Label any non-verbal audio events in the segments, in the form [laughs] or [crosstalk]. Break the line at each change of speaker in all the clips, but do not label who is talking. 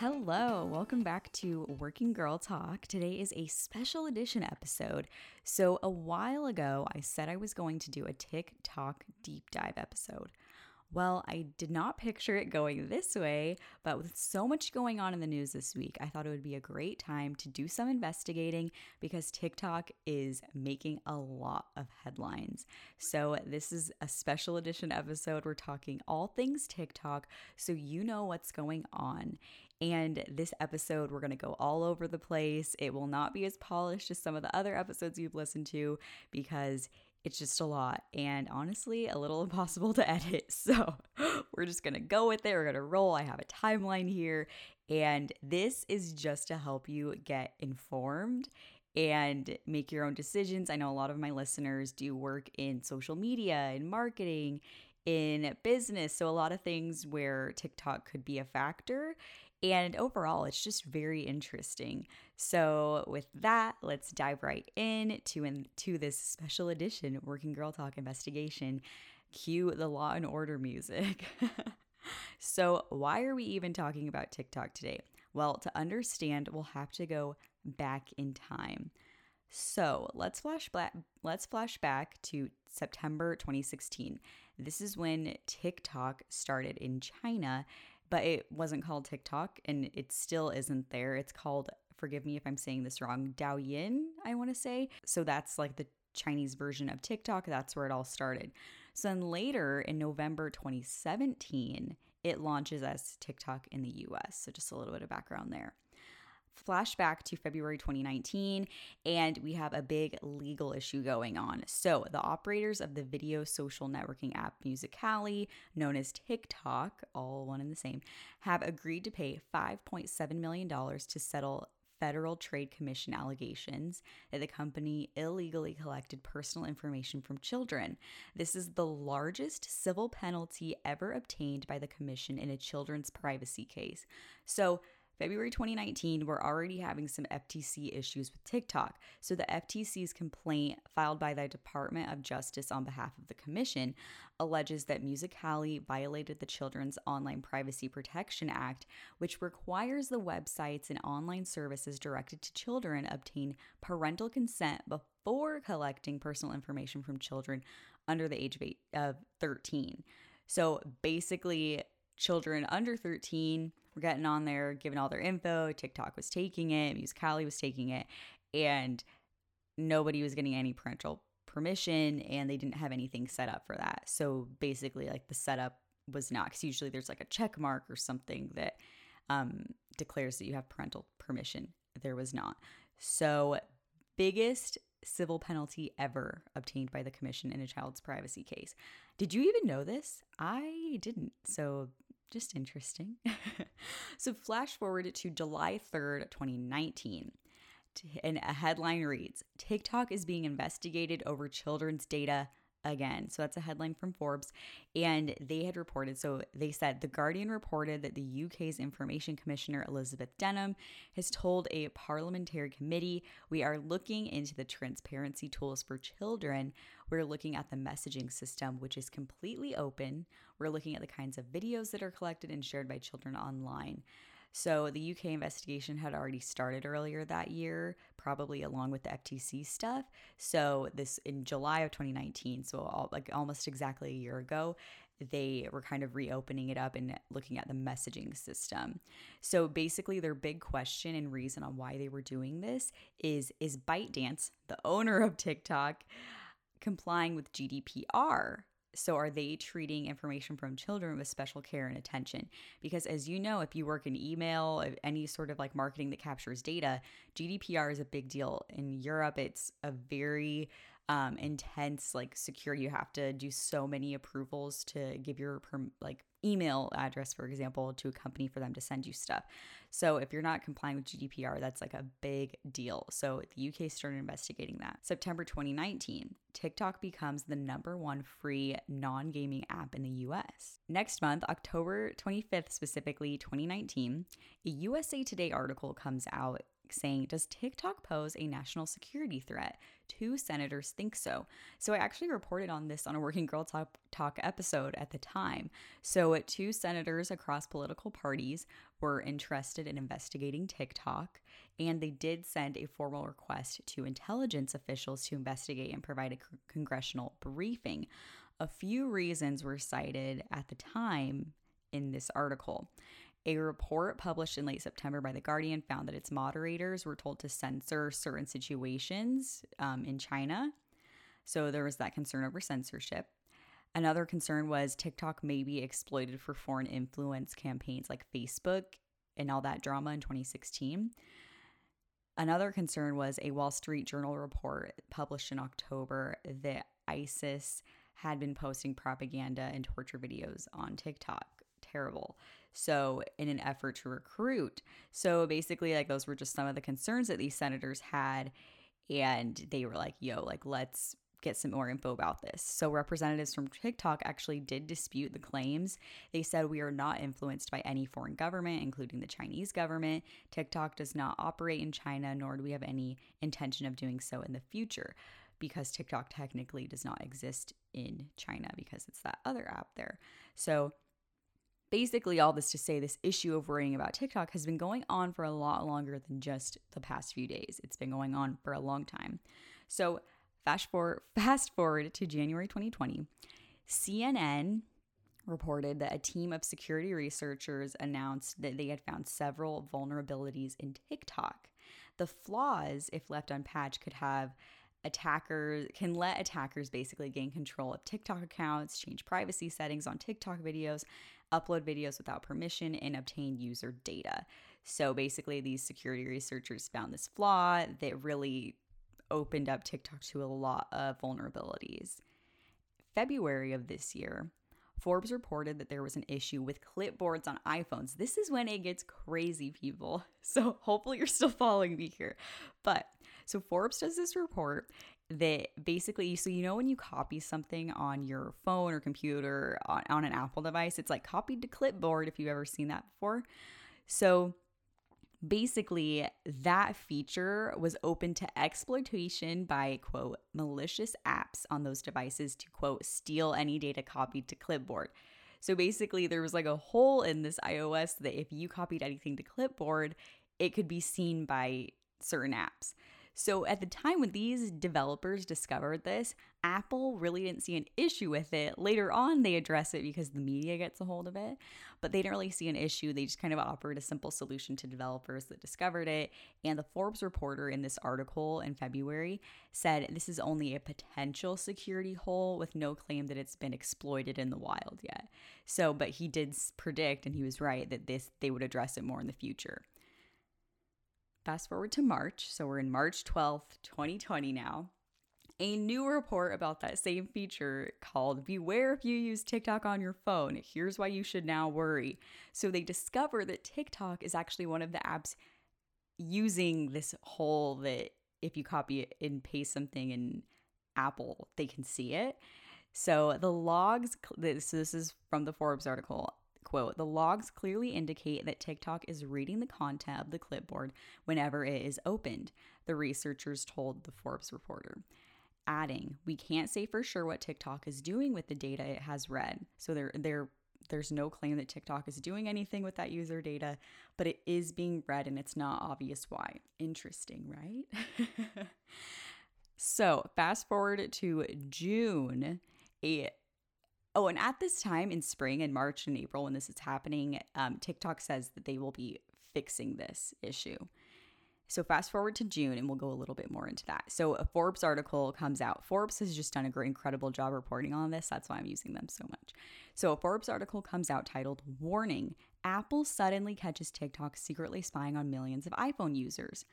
Hello, welcome back to Working Girl Talk. Today is a special edition episode. So, a while ago, I said I was going to do a TikTok deep dive episode. Well, I did not picture it going this way, but with so much going on in the news this week, I thought it would be a great time to do some investigating because TikTok is making a lot of headlines. So, this is a special edition episode. We're talking all things TikTok so you know what's going on. And this episode, we're going to go all over the place. It will not be as polished as some of the other episodes you've listened to because it's just a lot and honestly a little [laughs] impossible to edit. [laughs] So we're just gonna go with it. We're gonna roll. I have a timeline here, and this is just to help you get informed and make your own decisions. I know a lot of my listeners do work in social media, in marketing, in business. So, a lot of things where TikTok could be a factor. And overall, it's just very interesting. So, with that, let's dive right in to, into this special edition Working Girl Talk investigation. Cue the law and order music. [laughs] so, why are we even talking about TikTok today? Well, to understand, we'll have to go back in time. So let's flash back. Let's flash back to September 2016. This is when TikTok started in China, but it wasn't called TikTok, and it still isn't there. It's called. Forgive me if I'm saying this wrong. Douyin, I want to say. So that's like the Chinese version of TikTok. That's where it all started. So then later in November 2017, it launches as TikTok in the US. So just a little bit of background there flashback to February 2019, and we have a big legal issue going on. So, the operators of the video social networking app Musical.ly, known as TikTok, all one and the same, have agreed to pay $5.7 million to settle Federal Trade Commission allegations that the company illegally collected personal information from children. This is the largest civil penalty ever obtained by the commission in a children's privacy case. So, February 2019, we're already having some FTC issues with TikTok. So, the FTC's complaint filed by the Department of Justice on behalf of the Commission alleges that Musical.ly violated the Children's Online Privacy Protection Act, which requires the websites and online services directed to children obtain parental consent before collecting personal information from children under the age of, eight, of 13. So, basically, children under 13 were getting on there, giving all their info. TikTok was taking it, Musical.ly was taking it, and nobody was getting any parental permission and they didn't have anything set up for that. So basically, like the setup was not, because usually there's like a check mark or something that um, declares that you have parental permission. There was not. So, biggest civil penalty ever obtained by the commission in a child's privacy case. Did you even know this? I didn't. So just interesting. [laughs] so, flash forward to July 3rd, 2019. And a headline reads TikTok is being investigated over children's data again. So that's a headline from Forbes. And they had reported, so they said The Guardian reported that the UK's Information Commissioner Elizabeth Denham has told a parliamentary committee we are looking into the transparency tools for children. We're looking at the messaging system, which is completely open. We're looking at the kinds of videos that are collected and shared by children online. So the UK investigation had already started earlier that year, probably along with the FTC stuff. So this in July of 2019, so all, like almost exactly a year ago, they were kind of reopening it up and looking at the messaging system. So basically their big question and reason on why they were doing this is is ByteDance, the owner of TikTok, complying with GDPR? So, are they treating information from children with special care and attention? Because, as you know, if you work in email, uh, any sort of like marketing that captures data, GDPR is a big deal. In Europe, it's a very um, intense, like secure. You have to do so many approvals to give your like email address, for example, to a company for them to send you stuff. So if you're not complying with GDPR, that's like a big deal. So the UK started investigating that. September 2019, TikTok becomes the number one free non gaming app in the US. Next month, October 25th, specifically 2019, a USA Today article comes out saying, Does TikTok pose a national security threat? Two senators think so. So I actually reported on this on a Working Girl Talk, Talk episode at the time. So two senators across political parties were interested in investigating TikTok, and they did send a formal request to intelligence officials to investigate and provide a congressional briefing. A few reasons were cited at the time in this article. A report published in late September by The Guardian found that its moderators were told to censor certain situations um, in China. So there was that concern over censorship. Another concern was TikTok may be exploited for foreign influence campaigns like Facebook and all that drama in 2016. Another concern was a Wall Street Journal report published in October that ISIS had been posting propaganda and torture videos on TikTok. Terrible. So, in an effort to recruit. So, basically, like, those were just some of the concerns that these senators had. And they were like, yo, like, let's get some more info about this. So, representatives from TikTok actually did dispute the claims. They said, We are not influenced by any foreign government, including the Chinese government. TikTok does not operate in China, nor do we have any intention of doing so in the future because TikTok technically does not exist in China because it's that other app there. So, basically all this to say this issue of worrying about TikTok has been going on for a lot longer than just the past few days. It's been going on for a long time. So fast forward, [laughs] fast forward to January 2020, CNN reported that a team of security researchers announced that they had found several vulnerabilities in TikTok. The flaws, if left unpatched, could have attackers can let attackers basically gain control of TikTok accounts, change privacy settings on TikTok videos, upload videos without permission, and obtain user data. So basically, these security researchers found this flaw that really opened up TikTok to a lot of vulnerabilities. February of this year, Forbes reported that there was an issue with clipboards on iPhones. This is when it gets crazy, people. [laughs] So hopefully you're still following me here. But so Forbes does this report that basically, so you know, when you copy something on your phone or computer on, on an Apple device, it's like copied to clipboard if you've ever seen that before. So basically, that feature was open to exploitation by, quote, malicious apps on those devices to, quote, steal any data copied to clipboard. So basically, there was like a hole in this iOS that if you copied anything to clipboard, it could be seen by certain apps. So at the time when these developers discovered this, Apple really didn't see an issue with it. Later on, they address it because the media gets a hold of it, but they didn't really see an issue. They just kind of offered a simple solution to developers that discovered it. And the Forbes reporter in this article in February said this is only a potential security hole with no claim that it's been exploited in the wild yet. So, but he did predict, and he was right, that this they would address it more in the future. Fast forward to March, so we're in March 12th, 2020 now. A new report about that same feature called Beware if you use TikTok on your phone. Here's why you should now worry. So they discover that TikTok is actually one of the apps using this hole that if you copy it and paste something in Apple, they can see it. So the logs, this, this is from the Forbes article. Quote, the logs clearly indicate that TikTok is reading the content of the clipboard whenever it is opened, the researchers told the Forbes reporter. Adding, we can't say for sure what TikTok is doing with the data it has read. So there, there, there's no claim that TikTok is doing anything with that user data, but it is being read and it's not obvious why. Interesting, right? [laughs] so fast forward to June. A Oh, and at this time in spring and March and April, when this is happening, um, TikTok says that they will be fixing this issue. So fast forward to June, and we'll go a little bit more into that. So a Forbes article comes out. Forbes has just done a great, incredible job reporting on this. That's why I'm using them so much. So a Forbes article comes out titled "Warning: Apple suddenly catches TikTok secretly spying on millions of iPhone users."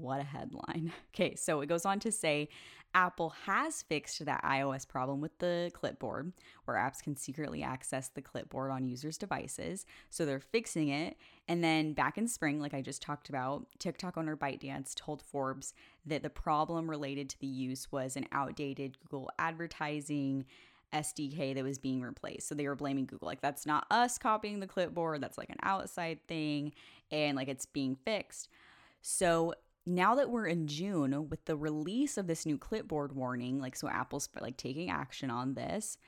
What a headline. [laughs] Okay, so it goes on to say Apple has fixed that iOS problem with the clipboard, where apps can secretly access the clipboard on users' devices. So they're fixing it. And then back in spring, like I just talked about, TikTok owner ByteDance told Forbes that the problem related to the use was an outdated Google advertising. SDK that was being replaced. So they were blaming Google. Like, that's not us copying the clipboard. That's like an outside thing. And like, it's being fixed. So now that we're in June with the release of this new clipboard warning, like so Apple's like taking action on this,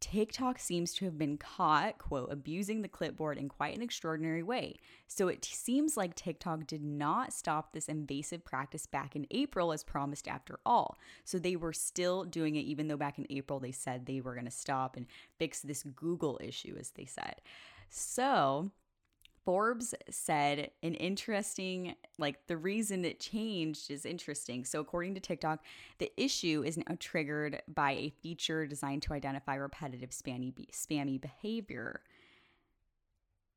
TikTok seems to have been caught, quote, abusing the clipboard in quite an extraordinary way. So it seems like TikTok did not stop this invasive practice back in April as promised after all. So they were still doing it, even though back in April they said they were going to stop and fix this Google issue, as they said. So Forbes said an interesting, like the reason it changed is interesting. So, according to TikTok, the issue is now triggered by a feature designed to identify repetitive spammy, spammy behavior.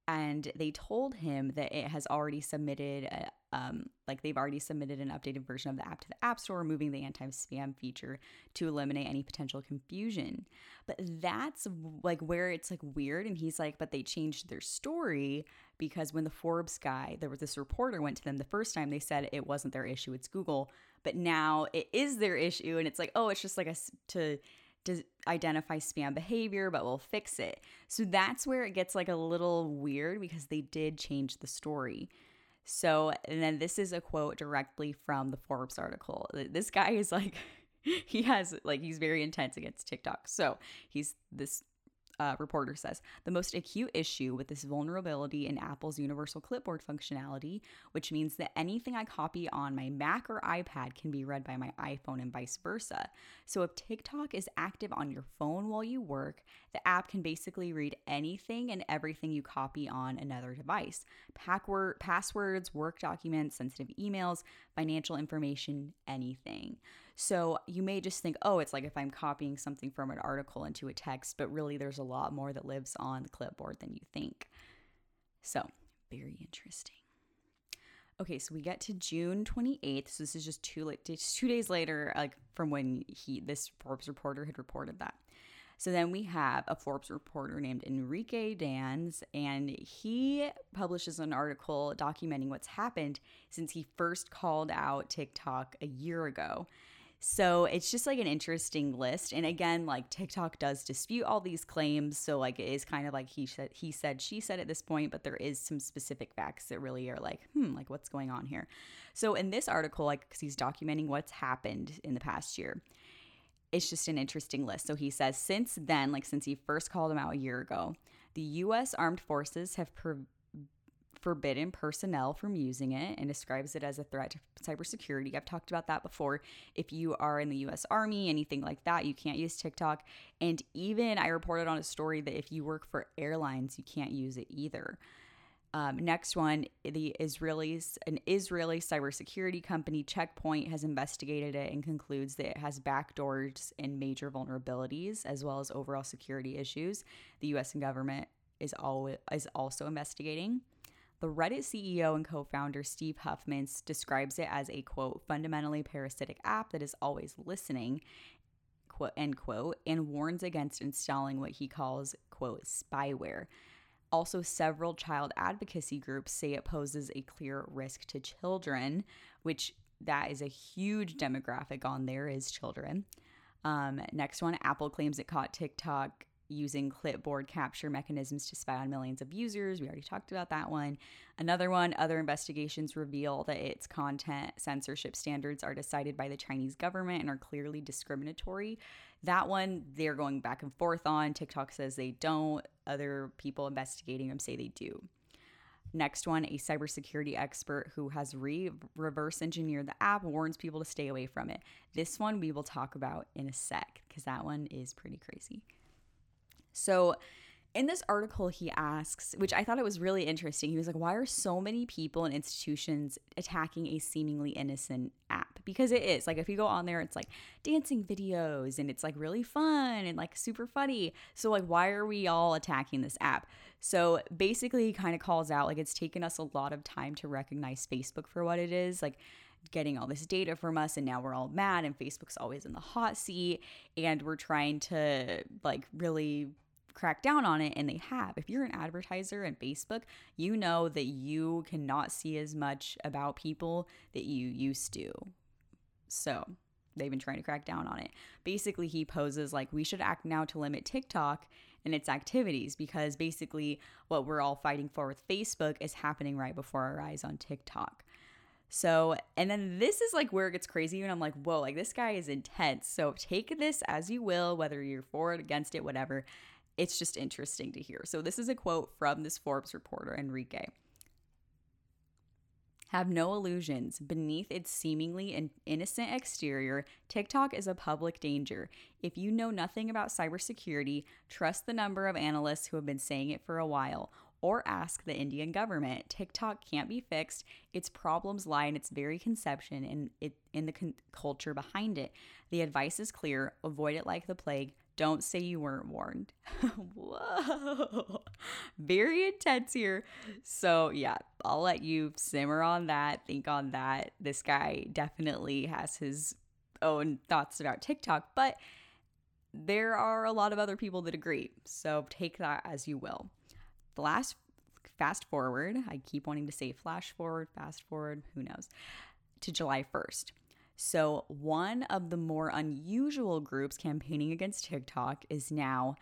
And they told him that it has already submitted a, um, like they've already submitted an updated version of the app to the App Store, removing the anti spam feature to eliminate any potential confusion. But that's like where it's like weird. And he's like, but they changed their story because when the Forbes guy, there was this reporter went to them the first time, they said it wasn't their issue, it's Google. But now it is their issue. And it's like, oh, it's just like a, to, to identify spam behavior, but we'll fix it. So that's where it gets like a little weird because they did change the story. So, and then this is a quote directly from the Forbes article. This guy is like, [laughs] he has like, he's very intense against TikTok. So he's this uh, reporter says the most acute issue with this vulnerability in Apple's universal clipboard functionality, which means that anything I copy on my Mac or iPad can be read by my iPhone and vice versa. So if TikTok is active on your phone while you work, the app can basically read anything and everything you copy on another device passwords, work documents, sensitive emails, financial information, anything. So you may just think, oh, it's like if I'm copying something from an article into a text, but really there's a lot more that lives on the clipboard than you think. So, very interesting. Okay, so we get to June 28th. So this is just two two days later, like from when he this Forbes reporter had reported that. So then we have a Forbes reporter named Enrique Dans, and he publishes an article documenting what's happened since he first called out TikTok a year ago. So it's just like an interesting list. And again, like TikTok does dispute all these claims. So like it is kind of like he said, he said, she said at this point, but there is some specific facts that really are like, hmm, like what's going on here. So in this article, like, because he's documenting what's happened in the past year, it's just an interesting list. So he says, since then, like since he first called him out a year ago, the U.S. Armed Forces have forbidden personnel from using it and describes it as a threat to cybersecurity. I've talked about that before. If you are in the US Army, anything like that, you can't use TikTok. And even I reported on a story that if you work for airlines, you can't use it either. Um, next one, the Israelis, an Israeli cybersecurity company, Checkpoint, has investigated it and concludes that it has backdoors and major vulnerabilities, as well as overall security issues. The U.S. government is always is also investigating. The Reddit CEO and co founder Steve Huffman describes it as a quote, fundamentally parasitic app that is always listening, quote, end quote, and warns against installing what he calls, quote, spyware. Also, several child advocacy groups say it poses a clear risk to children, which that is a huge demographic on there is children. Um, next one, Apple claims it caught TikTok using clipboard capture mechanisms to spy on millions of users. We already talked about that one. Another one, other investigations reveal that its content censorship standards are decided by the Chinese government and are clearly discriminatory. That one, they're going back and forth on. TikTok says they don't. Other people investigating them say they do. Next one, a cybersecurity expert who has re- reverse engineered the app warns people to stay away from it. This one we will talk about in a sec because that one is pretty crazy. So, in this article, he asks, which I thought it was really interesting. He was like, Why are so many people and institutions attacking a seemingly innocent app? Because it is. Like, if you go on there, it's like dancing videos and it's like really fun and like super funny. So, like, why are we all attacking this app? So, basically, he kind of calls out like it's taken us a lot of time to recognize Facebook for what it is. Like, getting all this data from us and now we're all mad and Facebook's always in the hot seat and we're trying to like really crack down on it and they have. If you're an advertiser in Facebook, you know that you cannot see as much about people that you used to. So, they've been trying to crack down on it. Basically, he poses like we should act now to limit TikTok and its activities because basically what we're all fighting for with Facebook is happening right before our eyes on TikTok. So, and then this is like where it gets crazy, and I'm like, whoa, like this guy is intense. So, take this as you will, whether you're for it, against it, whatever. It's just interesting to hear. So, this is a quote from this Forbes reporter, Enrique. Have no illusions. Beneath its seemingly innocent exterior, TikTok is a public danger. If you know nothing about cybersecurity, trust the number of analysts who have been saying it for a while or ask the Indian government. TikTok can't be fixed. Its problems lie in its very conception and it in the con- culture behind it. The advice is clear: avoid it like the plague. Don't say you weren't warned. [laughs] Whoa. Very intense here. So, yeah, I'll let you simmer on that, think on that. This guy definitely has his own thoughts about TikTok, but there are a lot of other people that agree. So, take that as you will. The last fast forward, I keep wanting to say flash forward, fast forward, who knows, to July 1st. So, one of the more unusual groups campaigning against TikTok is now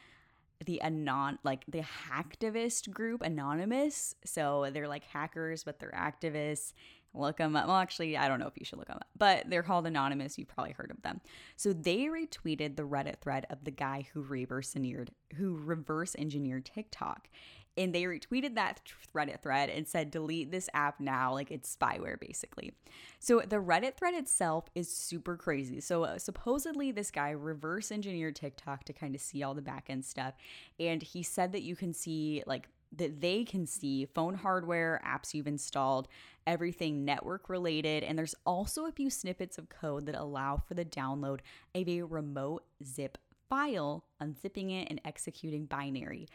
the anon like the hacktivist group anonymous. So they're like hackers but they're activists. Look them up. Well actually i don't know if you should look them up but they're called anonymous. You've probably heard of them. So they retweeted the reddit thread of the guy who reverse engineered who reverse engineered tiktok and they retweeted that Reddit thread and said, delete this app now. Like it's spyware, basically. So the Reddit thread itself is super crazy. So uh, supposedly, this guy reverse engineered TikTok to kind of see all the backend stuff. And he said that you can see, like, that they can see phone hardware, apps you've installed, everything network related. And there's also a few snippets of code that allow for the download of a remote zip file, unzipping it and executing binary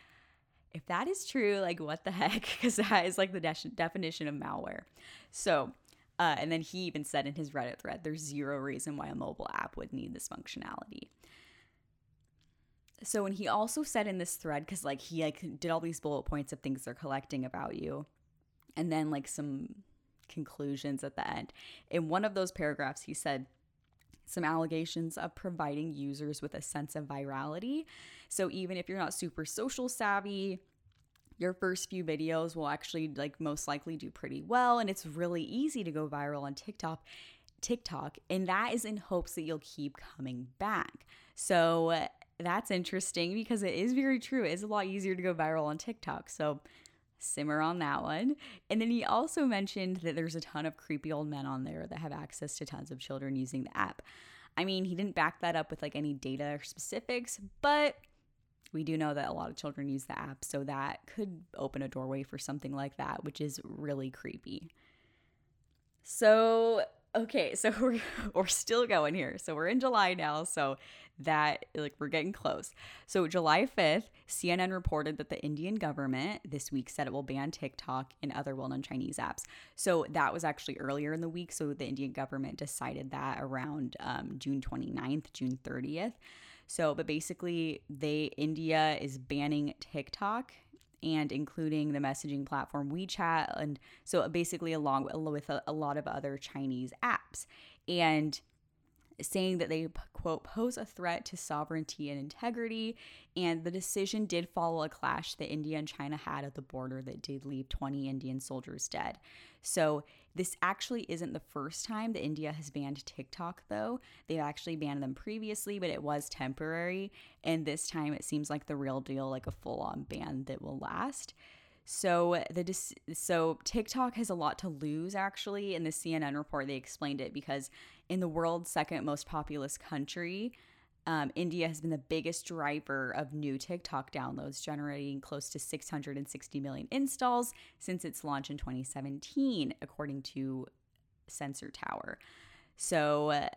if that is true, like what the [laughs] heck? Because that is like the de- definition of malware. So, uh, and then he even said in his Reddit thread, there's zero reason why a mobile app would need this functionality. So, and he also said in this thread, because like he like did all these bullet points of things they're collecting about you, and then like some conclusions at the end. In one of those paragraphs, he said, some allegations of providing users with a sense of virality. So even if you're not super social savvy, your first few videos will actually like most likely do pretty well and it's really easy to go viral on TikTok. TikTok and that is in hopes that you'll keep coming back. So uh, that's interesting because it is very true. It's a lot easier to go viral on TikTok. So simmer on that one. And then he also mentioned that there's a ton of creepy old men on there that have access to tons of children using the app. I mean, he didn't back that up with like any data or specifics, but we do know that a lot of children use the app, so that could open a doorway for something like that, which is really creepy. So, okay, so [laughs] we're we're still going here. So we're in July now, so that like we're getting close. So July 5th, CNN reported that the Indian government this week said it will ban TikTok and other well-known Chinese apps. So that was actually earlier in the week. So the Indian government decided that around um, June 29th, June 30th. So, but basically, they India is banning TikTok and including the messaging platform WeChat, and so basically along with a, lot of other Chinese apps, and saying that they quote pose a threat to sovereignty and integrity and the decision did follow a clash that India and China had at the border that did leave 20 Indian soldiers dead. So this actually isn't the first time that India has banned TikTok, though. They've actually banned them previously, but it was temporary. And this time it seems like the real deal, like a full on ban that will last. So the so TikTok has a lot to lose actually. In the CNN report, they explained it because in the world's second most populous country, um, India has been the biggest driver of new TikTok downloads, generating close to 660 million installs since its launch in 2017, according to Sensor Tower. So uh,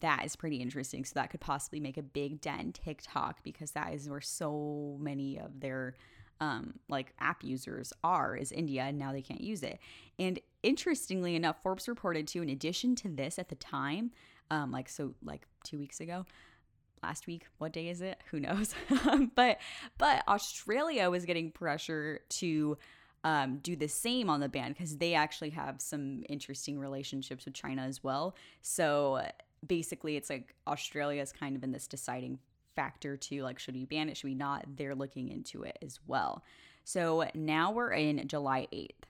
that is pretty interesting. So that could possibly make a big dent TikTok because that is where so many of their um, like app users are is India, and now they can't use it. And interestingly enough, Forbes reported too, in addition to this at the time, um, like so like two weeks ago last week what day is it? Who knows? [laughs] But but australia was getting pressure to um, do the same on the ban because they actually have some interesting relationships with china as well. So basically it's like Australia is kind of in this deciding factor to like should we ban it? Should we not? They're looking into it as well. So now we're in july 8th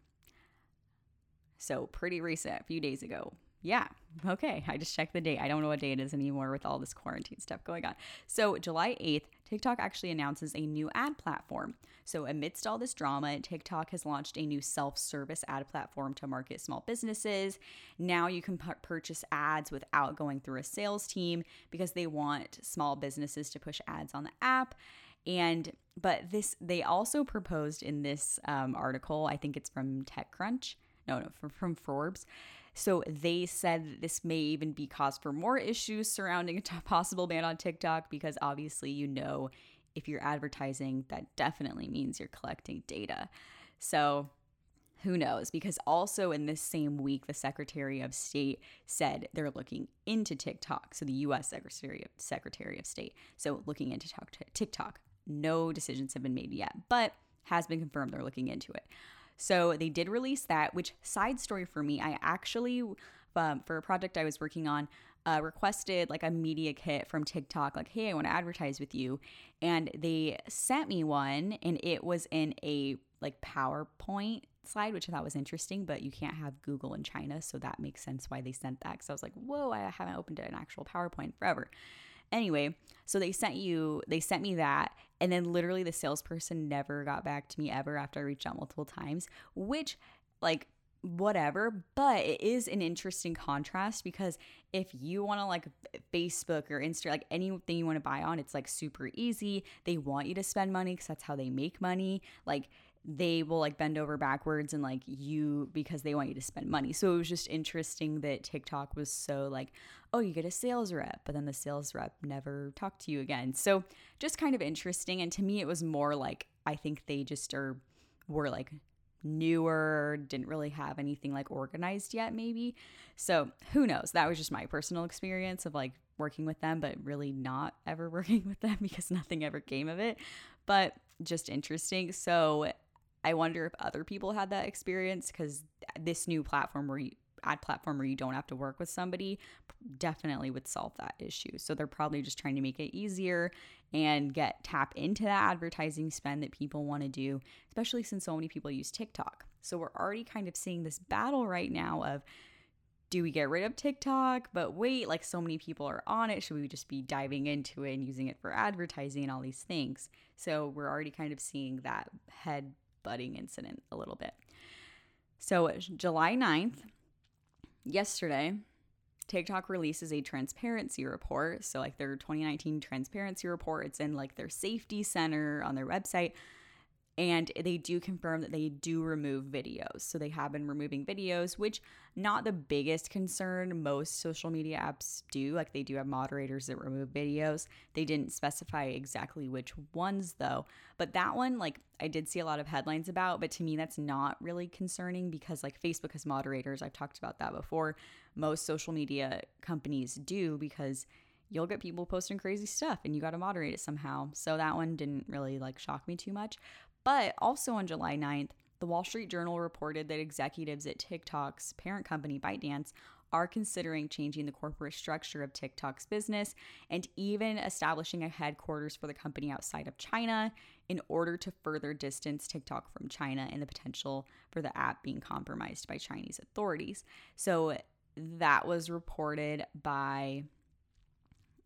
so pretty recent a few days ago yeah okay i just checked the date i don't know what day it is anymore with all this quarantine stuff going on so july 8th TikTok actually announces a new ad platform. So, amidst all this drama, TikTok has launched a new self service ad platform to market small businesses. Now you can p- purchase ads without going through a sales team because they want small businesses to push ads on the app. And but this they also proposed in this um, article, I think it's from TechCrunch, no, no, from, from Forbes. So they said this may even be cause for more issues surrounding [laughs] a possible ban on TikTok because obviously, you know, if you're advertising, that definitely means you're collecting data. So who knows? Because also in this same week, the Secretary of State said they're looking into TikTok. So the US Secretary of, Secretary of State. So looking into TikTok. No decisions have been made yet, but has been confirmed they're looking into it. So they did release that, which side story for me, I actually, um, for a project I was working on, uh, requested like a media kit from TikTok, like, hey, I want to advertise with you. And they sent me one, and it was in a like PowerPoint slide, which I thought was interesting, but you can't have Google in China. So that makes sense why they sent that. Cause I was like, whoa, I haven't opened an actual PowerPoint forever. Anyway, so they sent you, they sent me that. And then literally the salesperson never got back to me ever after I reached out multiple times, which, like, whatever but it is an interesting contrast because if you want to like facebook or insta like anything you want to buy on it's like super easy they want you to spend money because that's how they make money like they will like bend over backwards and like you because they want you to spend money. So it was just interesting that TikTok was so like, oh, you get a sales rep, but then the sales rep never talked to you again. So just kind of interesting. And to me, it was more like I think they just are were like newer, didn't really have anything like organized yet, maybe. So who knows? That was just my personal experience of like working with them, but really not ever [laughs] working with them because nothing ever came of it. But just interesting. So I wonder if other people had that experience because this new platform where you ad platform where you don't have to work with somebody definitely would solve that issue. So they're probably just trying to make it easier and get tap into that advertising spend that people want to do, especially since so many people use TikTok. So we're already kind of seeing this battle right now of do we get rid of TikTok? But wait, like so many people are on it. Should we just be diving into it and using it for advertising and all these things? So we're already kind of seeing that head budding incident a little bit. So, July 9th, yesterday, TikTok releases a transparency report. So, like their 2019 transparency report, it's in like their safety center on their website and they do confirm that they do remove videos. So they have been removing videos, which not the biggest concern. Most social media apps do. Like they do have moderators that remove videos. They didn't specify exactly which ones though. But that one, like I did see a lot of headlines about, but to me that's not really concerning because like Facebook has moderators. I've talked about that before. Most social media companies do because you'll get people posting crazy stuff and you got to moderate it somehow. So that one didn't really like shock me too much. But also on July 9th, the Wall Street Journal reported that executives at TikTok's parent company, ByteDance, are considering changing the corporate structure of TikTok's business and even establishing a headquarters for the company outside of China in order to further distance TikTok from China and the potential for the app being compromised by Chinese authorities. So that was reported by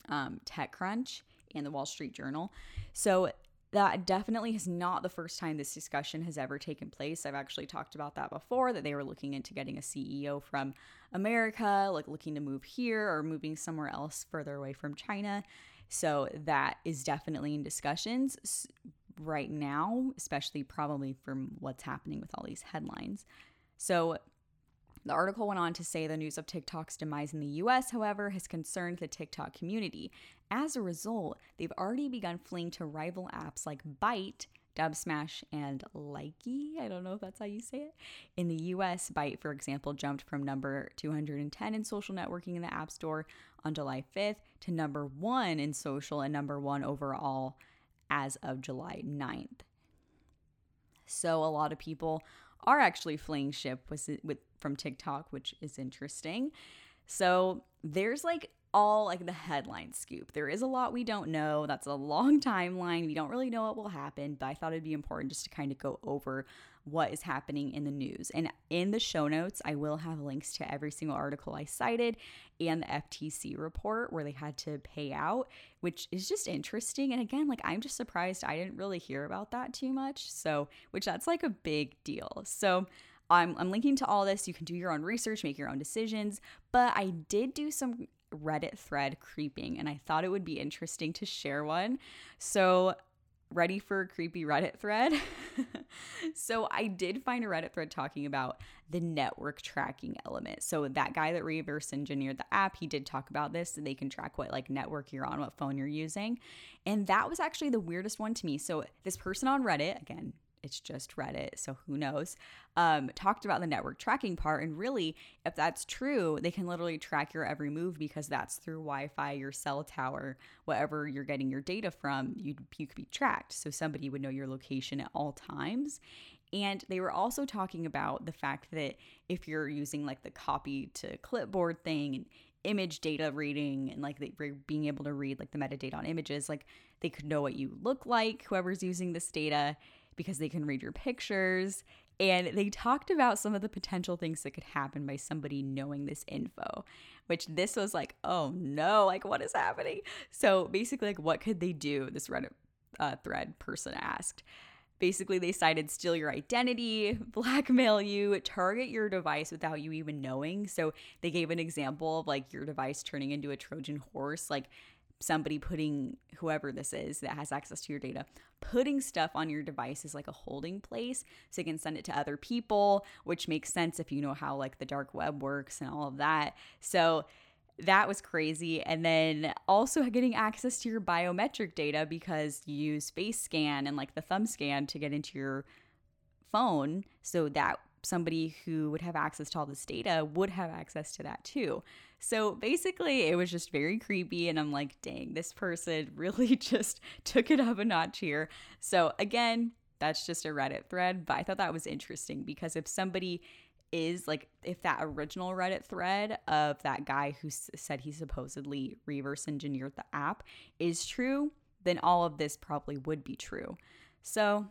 um, TechCrunch and the Wall Street Journal. So that definitely is not the first time this discussion has ever taken place. I've actually talked about that before that they were looking into getting a CEO from America, like looking to move here or moving somewhere else further away from China. So that is definitely in discussions right now, especially probably from what's happening with all these headlines. So the article went on to say the news of TikTok's demise in the US, however, has concerned the TikTok community. As a result, they've already begun fleeing to rival apps like Byte, Dubsmash, and Likee. I don't know if that's how you say it. In the US, Byte, for example, jumped from number 210 in social networking in the App Store on July 5th to number one in social and number one overall as of July 9th. So a lot of people are actually fleeing ship with, with from TikTok, which is interesting. So there's like all like the headline scoop. There is a lot we don't know. That's a long [laughs] timeline. We don't really know what will happen, but I thought it'd be important just to kind of go over what is happening in the news. And in the show notes, I will have links to every single article I cited and the FTC report where they had to pay out, which is just interesting. And again, like I'm just surprised I didn't really hear about that too much. So, which that's like a big deal. So, I'm, I'm linking to all this. You can do your own research, make your own decisions. But I did do some Reddit thread creeping, and I thought it would be interesting to share one. So ready for a creepy Reddit thread? [laughs] so I did find a Reddit thread talking about the network tracking element. So that guy that reverse engineered the app, he did talk about this. So they can track what like network you're on, what phone you're using. And that was actually the weirdest one to me. So this person on Reddit, again, it's just Reddit, so who knows, um, talked about the network tracking part. And really, if that's true, they can literally track your every move because that's through Wi Fi, your cell tower, whatever you're getting your data from, you, you could be tracked. So somebody would know your location at all times. And they were also talking about the fact that if you're using like the copy to clipboard thing and image data reading and like they, being able to read like the metadata on images, like they could know what you look like, whoever's using this data because they can read your pictures. And they talked about some of the potential things that could happen by somebody knowing this info, which this was like, oh no, like what is happening? So basically, like, what could they do? This Reddit uh, thread person asked. Basically, they cited steal your identity, [laughs] blackmail you, target your device without you even knowing. So they gave an example of like your device turning into a Trojan horse, like somebody putting whoever this is that has access to your data putting stuff on your device is like a holding place so you can send it to other people which makes sense if you know how like the dark web works and all of that. So that was crazy. And then also getting access to your biometric data because you use face scan and like the thumb scan to get into your phone. So that somebody who would have access to all this data would have access to that too. So basically, it was just very creepy. And I'm like, dang, this person [laughs] really just took it up a notch here. So again, that's just a Reddit thread. But I thought that was interesting because if somebody is like, if that original Reddit thread of that guy who s- said he supposedly reverse engineered the app is true, then all of this probably would be true. So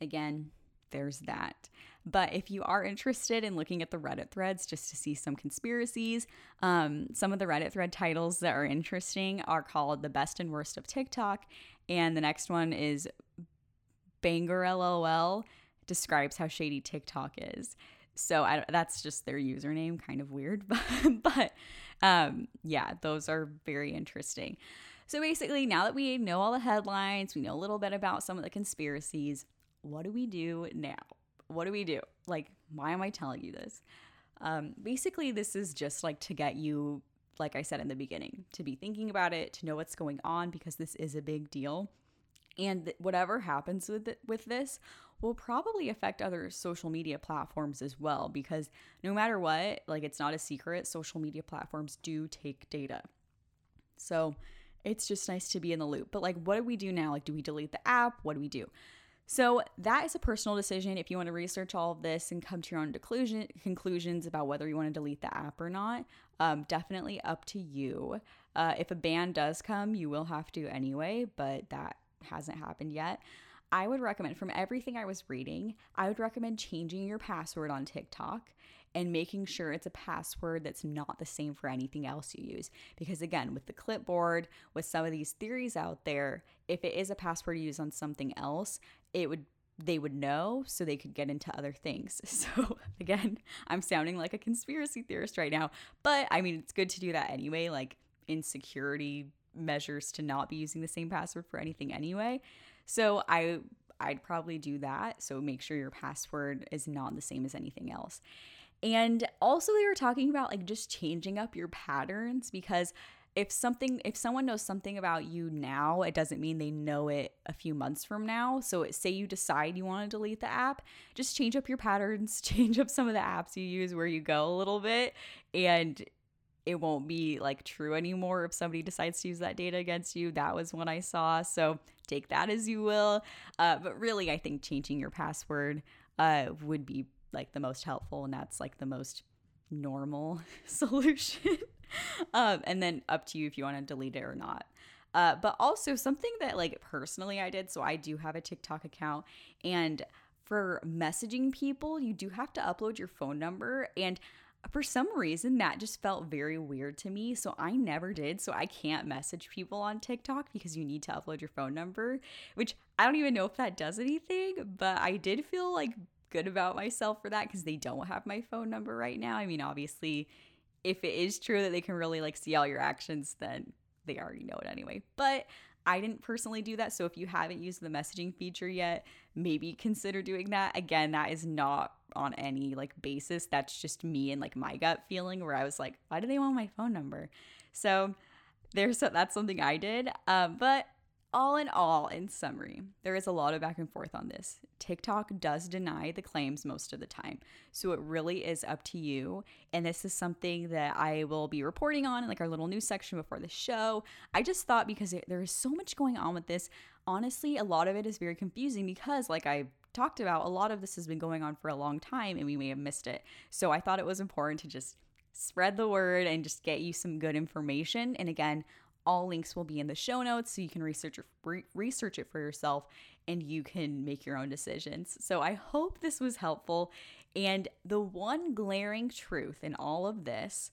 again, there's that. But if you are interested in looking at the Reddit threads just to see some conspiracies, um, some of the Reddit thread titles that are interesting are called The Best and Worst of TikTok. And the next one is Banger LOL describes how shady TikTok is. So I, that's just their username, kind of weird, but, [laughs] but um, yeah, those are very interesting. So basically, now that we know all the headlines, we know a little bit about some of the conspiracies, what do we do now? What do we do? Like, why am I telling you this? Um, basically, this is just like to get you, like I said in the beginning, to be thinking about it, to know what's going on, because this is a big deal. And th- whatever happens with it, with this will probably affect other social media platforms as well, because no matter what, like it's not a secret, social media platforms do take data. So it's just nice to be in the loop. But like, what do we do now? Like, do we delete the app? What do we do? So that is a personal decision if you want to research all of this and come to your own conclusion, conclusions about whether you want to delete the app or not. Um, definitely up to you. Uh, if a ban does come, you will have to anyway, but that hasn't happened yet. I would recommend, from everything I was reading, I would recommend changing your password on TikTok and making sure it's a password that's not the same for anything else you use. Because again, with the clipboard, with some of these theories out there, if it is a password you use on something else, it would they would know so they could get into other things. [laughs] So again, I'm sounding like a conspiracy theorist right now, but I mean it's good to do that anyway, like insecurity measures to not be using the same password for anything anyway. So I I'd probably do that. So make sure your password is not the same as anything else. And also, they were talking about like just changing up your patterns because if something if someone knows something about you now it doesn't mean they know it a few months from now. So it, say you decide you want to delete the app just change up your patterns [laughs] change up some of the apps you use where you go a little bit and it won't be like true anymore if somebody decides to use that data against you. That was what i saw. So take that as you will. Uh, but really i think changing your password uh, would be like the most helpful and that's like the most normal [laughs] solution. um, and then up to you if you want to delete it or not. Uh, but also something that like personally I did. So I do have a TikTok account and for messaging people, you do have to upload your phone number. And for some reason, that just felt very weird to me. So I never did. So I can't message people on TikTok because you need to upload your phone number, which I don't even know if that does anything, but I did feel like good about myself for that because they don't have my phone number right now. I mean, obviously, if it is true that they can really like see all your actions, then they already know it anyway. But I didn't personally do that. So if you haven't used the messaging feature yet, maybe consider doing that. Again, that is not on any like basis. That's just me and like my gut feeling where I was like, why do they want my phone number? So there's that's something I did. Um, but all in all, in summary, there is a lot of back and forth on this. TikTok does deny the claims most of the time. So it really is up to you. And this is something that I will be reporting on in like our little news section before the show. I just thought because there is so much going on with this, honestly, a lot of it is very confusing because, like I talked about, a lot of this has been going on for a long time and we may have missed it. So I thought it was important to just spread the word and just get you some good information. And again, all links will be in the show notes so you can research research it for yourself and you can make your own decisions. So I hope this was helpful. And the one glaring truth in all of this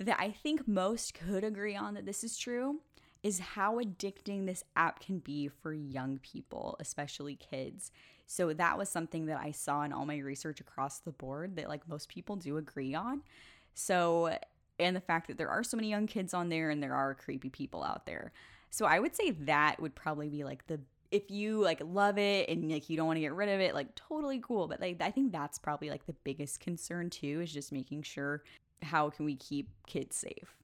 that I think most could agree on that this is true is how addicting this app can be for young people, especially kids. So that was something that I saw in all my research across the board that like most people do agree on. So and the fact that there are so many young kids on there and there are creepy people out there. So I would say that would probably be like the if you like love it and like you don't want to get rid of it, like totally cool. But like I think that's probably like the biggest concern too is just making sure how can we keep kids safe,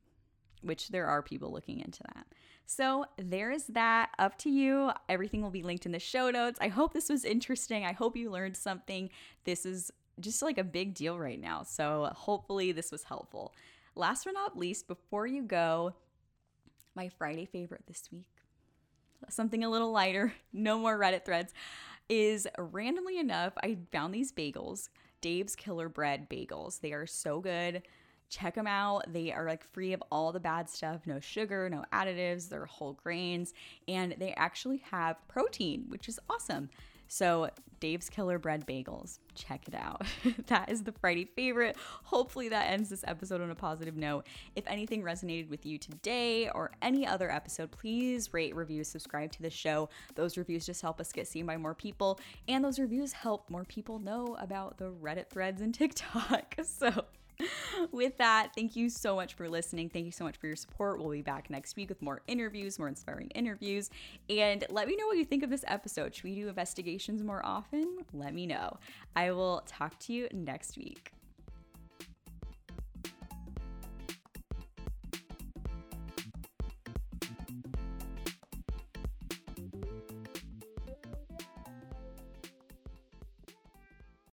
which there are people looking into that. So there's that. Up to you. Everything will be linked in the show notes. I hope this was interesting. I hope you learned something. This is just like a big deal right now. So hopefully this was helpful. Last but not least, before you go, my Friday favorite this week, something a little lighter, [laughs] no more Reddit threads, is randomly enough, I found these bagels, Dave's Killer Bread bagels. They are so good. Check them out. They are like free of all the bad stuff, no sugar, no additives, they're whole grains, and they actually have protein, which is awesome. So, Dave's Killer Bread Bagels, check it out. [laughs] that is the Friday favorite. Hopefully, that ends this episode on a positive note. If anything resonated with you today or any other episode, please rate, review, subscribe to the show. Those reviews just help us get seen by more people, and those reviews help more people know about the Reddit threads and [laughs] TikTok. So, [laughs] with that, thank you so much for listening. Thank you so much for your support. We'll be back next week with more interviews, more inspiring interviews. And let me know what you think of this episode. Should we do investigations more often? Let me know. I will talk to you next week.